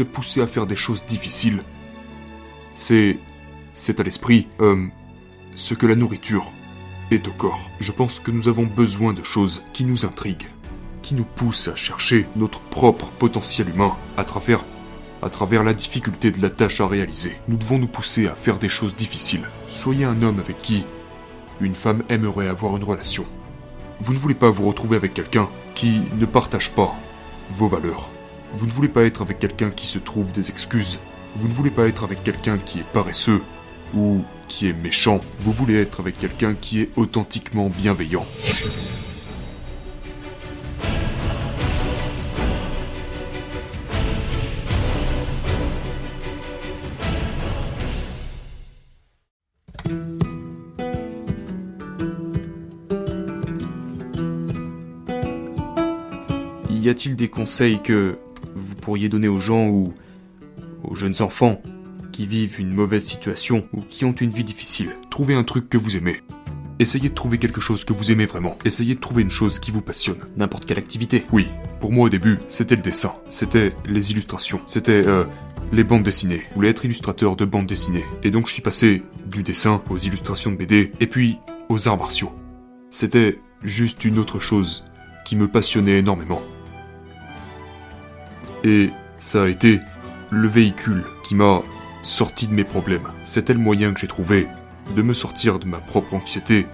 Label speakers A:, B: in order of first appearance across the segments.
A: se pousser à faire des choses difficiles. C'est. c'est à l'esprit, euh, ce que la nourriture est au corps. Je pense que nous avons besoin de choses qui nous intriguent, qui nous poussent à chercher notre propre potentiel humain à travers à travers la difficulté de la tâche à réaliser. Nous devons nous pousser à faire des choses difficiles. Soyez un homme avec qui une femme aimerait avoir une relation. Vous ne voulez pas vous retrouver avec quelqu'un qui ne partage pas vos valeurs. Vous ne voulez pas être avec quelqu'un qui se trouve des excuses. Vous ne voulez pas être avec quelqu'un qui est paresseux ou qui est méchant. Vous voulez être avec quelqu'un qui est authentiquement bienveillant. Y a-t-il des conseils que pourriez donner aux gens ou aux jeunes enfants qui vivent une mauvaise situation ou qui ont une vie difficile Trouvez un truc que vous aimez. Essayez de trouver quelque chose que vous aimez vraiment. Essayez de trouver une chose qui vous passionne. N'importe quelle activité. Oui, pour moi au début, c'était le dessin. C'était les illustrations. C'était euh, les bandes dessinées. Je voulais être illustrateur de bandes dessinées. Et donc je suis passé du dessin aux illustrations de BD et puis aux arts martiaux. C'était juste une autre chose qui me passionnait énormément. Et ça a été le véhicule qui m'a sorti de mes problèmes. C'était le moyen que j'ai trouvé de me sortir de ma propre anxiété,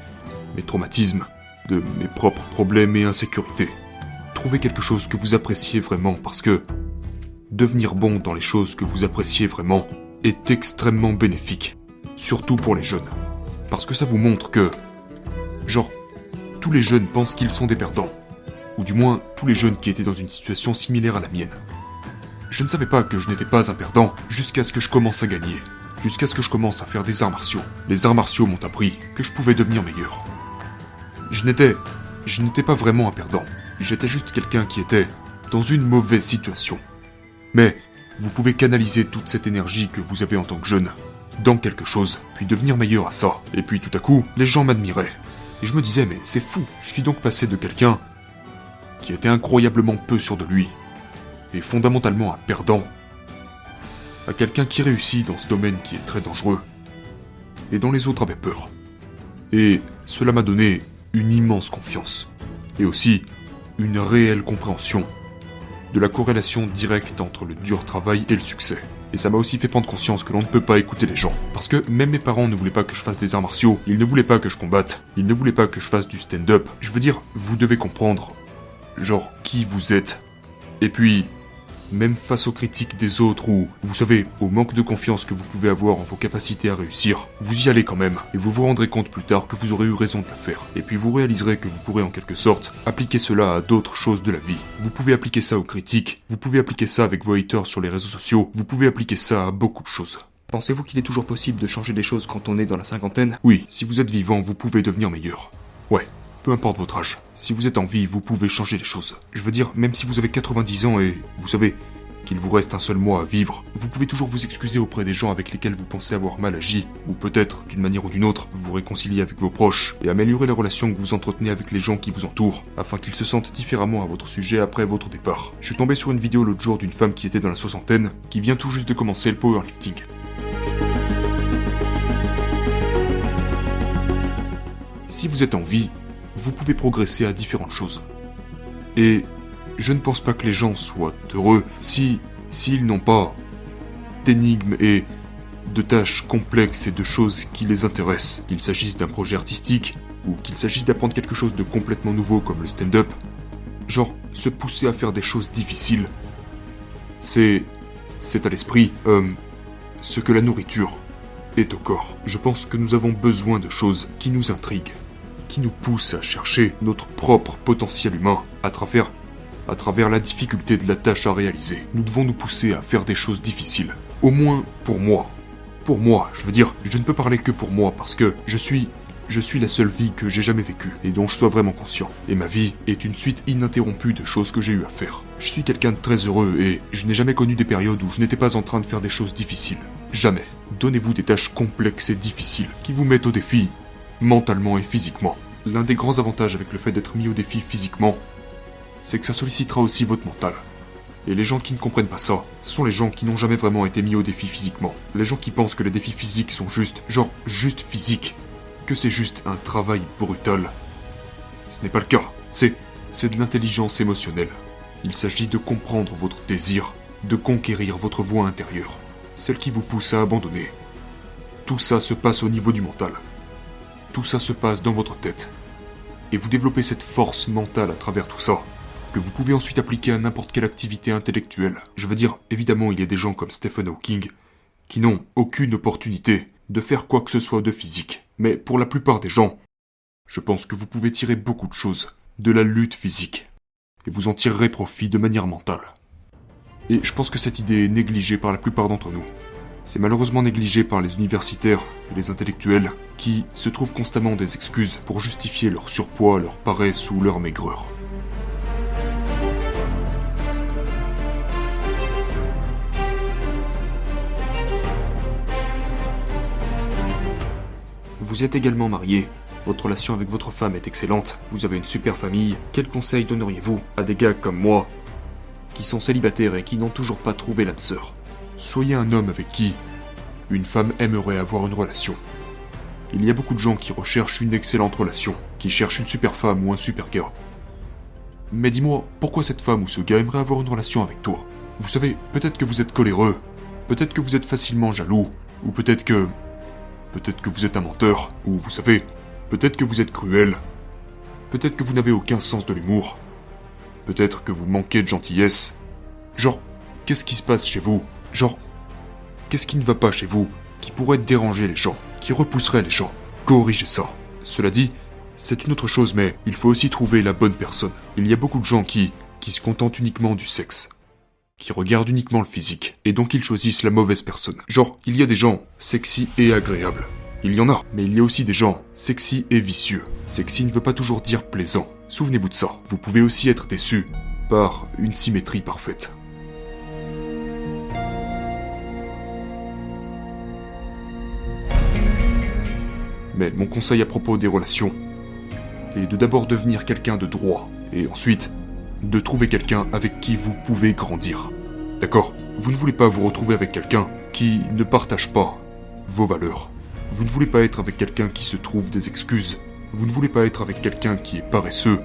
A: mes traumatismes, de mes propres problèmes et insécurités. Trouvez quelque chose que vous appréciez vraiment parce que devenir bon dans les choses que vous appréciez vraiment est extrêmement bénéfique, surtout pour les jeunes. Parce que ça vous montre que, genre, tous les jeunes pensent qu'ils sont des perdants, ou du moins tous les jeunes qui étaient dans une situation similaire à la mienne. Je ne savais pas que je n'étais pas un perdant jusqu'à ce que je commence à gagner, jusqu'à ce que je commence à faire des arts martiaux. Les arts martiaux m'ont appris que je pouvais devenir meilleur. Je n'étais... je n'étais pas vraiment un perdant. J'étais juste quelqu'un qui était dans une mauvaise situation. Mais vous pouvez canaliser toute cette énergie que vous avez en tant que jeune dans quelque chose, puis devenir meilleur à ça. Et puis tout à coup, les gens m'admiraient. Et je me disais, mais c'est fou, je suis donc passé de quelqu'un qui était incroyablement peu sûr de lui, et fondamentalement un perdant, à quelqu'un qui réussit dans ce domaine qui est très dangereux, et dont les autres avaient peur. Et cela m'a donné une immense confiance, et aussi une réelle compréhension de la corrélation directe entre le dur travail et le succès. Et ça m'a aussi fait prendre conscience que l'on ne peut pas écouter les gens. Parce que même mes parents ne voulaient pas que je fasse des arts martiaux, ils ne voulaient pas que je combatte, ils ne voulaient pas que je fasse du stand-up. Je veux dire, vous devez comprendre, genre, qui vous êtes. Et puis, même face aux critiques des autres ou, vous savez, au manque de confiance que vous pouvez avoir en vos capacités à réussir, vous y allez quand même, et vous vous rendrez compte plus tard que vous aurez eu raison de le faire. Et puis vous réaliserez que vous pourrez en quelque sorte appliquer cela à d'autres choses de la vie. Vous pouvez appliquer ça aux critiques, vous pouvez appliquer ça avec vos haters sur les réseaux sociaux, vous pouvez appliquer ça à beaucoup de choses. Pensez-vous qu'il est toujours possible de changer des choses quand on est dans la cinquantaine? Oui, si vous êtes vivant, vous pouvez devenir meilleur. Ouais, peu importe votre âge. Si vous êtes en vie, vous pouvez changer les choses. Je veux dire, même si vous avez 90 ans et, vous savez, qu'il vous reste un seul mois à vivre, vous pouvez toujours vous excuser auprès des gens avec lesquels vous pensez avoir mal agi, ou peut-être, d'une manière ou d'une autre, vous réconcilier avec vos proches, et améliorer les relations que vous entretenez avec les gens qui vous entourent, afin qu'ils se sentent différemment à votre sujet après votre départ. Je suis tombé sur une vidéo l'autre jour d'une femme qui était dans la soixantaine, qui vient tout juste de commencer le powerlifting. Si vous êtes en vie, vous pouvez progresser à différentes choses. Et je ne pense pas que les gens soient heureux si s'ils n'ont pas d'énigmes et de tâches complexes et de choses qui les intéressent, qu'il s'agisse d'un projet artistique ou qu'il s'agisse d'apprendre quelque chose de complètement nouveau comme le stand-up. Genre, se pousser à faire des choses difficiles. C'est. à l'esprit, euh, ce que la nourriture est au corps. Je pense que nous avons besoin de choses qui nous intriguent, qui nous poussent à chercher notre propre potentiel humain à travers à travers la difficulté de la tâche à réaliser. Nous devons nous pousser à faire des choses difficiles. Au moins pour moi. Pour moi, je veux dire, je ne peux parler que pour moi parce que je suis je suis la seule vie que j'ai jamais vécue et dont je sois vraiment conscient. Et ma vie est une suite ininterrompue de choses que j'ai eu à faire. Je suis quelqu'un de très heureux et je n'ai jamais connu des périodes où je n'étais pas en train de faire des choses difficiles. Jamais. Donnez-vous des tâches complexes et difficiles qui vous mettent au défi, mentalement et physiquement. L'un des grands avantages avec le fait d'être mis au défi physiquement, c'est que ça sollicitera aussi votre mental. Et les gens qui ne comprennent pas ça, ce sont les gens qui n'ont jamais vraiment été mis au défi physiquement. Les gens qui pensent que les défis physiques sont juste, genre, juste physiques. Que c'est juste un travail brutal. Ce n'est pas le cas. C'est, c'est de l'intelligence émotionnelle. Il s'agit de comprendre votre désir, de conquérir votre voix intérieure, celle qui vous pousse à abandonner. Tout ça se passe au niveau du mental. Tout ça se passe dans votre tête. Et vous développez cette force mentale à travers tout ça que vous pouvez ensuite appliquer à n'importe quelle activité intellectuelle. Je veux dire, évidemment, il y a des gens comme Stephen Hawking qui n'ont aucune opportunité de faire quoi que ce soit de physique. Mais pour la plupart des gens, je pense que vous pouvez tirer beaucoup de choses de la lutte physique. Et vous en tirerez profit de manière mentale. Et je pense que cette idée est négligée par la plupart d'entre nous. C'est malheureusement négligé par les universitaires et les intellectuels qui se trouvent constamment des excuses pour justifier leur surpoids, leur paresse ou leur maigreur. Vous êtes également marié. Votre relation avec votre femme est excellente. Vous avez une super famille. Quels conseils donneriez-vous à des gars comme moi qui sont célibataires et qui n'ont toujours pas trouvé l'âme sœur? Soyez un homme avec qui une femme aimerait avoir une relation. Il y a beaucoup de gens qui recherchent une excellente relation, qui cherchent une super femme ou un super gars. Mais dis-moi, pourquoi cette femme ou ce gars aimerait avoir une relation avec toi? Vous savez, peut-être que vous êtes coléreux, peut-être que vous êtes facilement jaloux, ou peut-être que Peut-être que vous êtes un menteur, ou vous savez, peut-être que vous êtes cruel. Peut-être que vous n'avez aucun sens de l'humour. Peut-être que vous manquez de gentillesse. Genre, qu'est-ce qui se passe chez vous? Genre, qu'est-ce qui ne va pas chez vous qui pourrait déranger les gens, qui repousserait les gens Corrigez ça? Cela dit, c'est une autre chose, mais il faut aussi trouver la bonne personne. Il y a beaucoup de gens qui, qui se contentent uniquement du sexe qui regardent uniquement le physique, et donc ils choisissent la mauvaise personne. Genre, il y a des gens sexy et agréables. Il y en a, mais il y a aussi des gens sexy et vicieux. Sexy ne veut pas toujours dire plaisant. Souvenez-vous de ça. Vous pouvez aussi être déçu par une symétrie parfaite. Mais mon conseil à propos des relations est de d'abord devenir quelqu'un de droit, et ensuite de trouver quelqu'un avec qui vous pouvez grandir. D'accord? Vous ne voulez pas vous retrouver avec quelqu'un qui ne partage pas vos valeurs. Vous ne voulez pas être avec quelqu'un qui se trouve des excuses. Vous ne voulez pas être avec quelqu'un qui est paresseux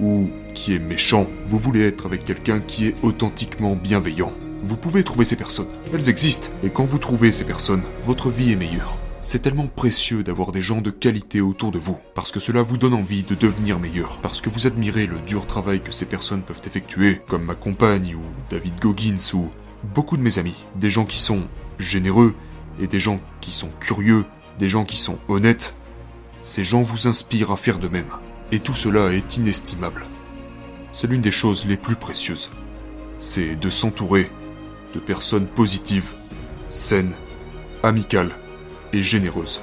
A: ou qui est méchant. Vous voulez être avec quelqu'un qui est authentiquement bienveillant. Vous pouvez trouver ces personnes. Elles existent. Et quand vous trouvez ces personnes, votre vie est meilleure. C'est tellement précieux d'avoir des gens de qualité autour de vous, parce que cela vous donne envie de devenir meilleur, parce que vous admirez le dur travail que ces personnes peuvent effectuer, comme ma compagne ou David Goggins ou beaucoup de mes amis, des gens qui sont généreux et des gens qui sont curieux, des gens qui sont honnêtes. Ces gens vous inspirent à faire de même, et tout cela est inestimable. C'est l'une des choses les plus précieuses. C'est de s'entourer de personnes positives, saines, amicales, et généreuse.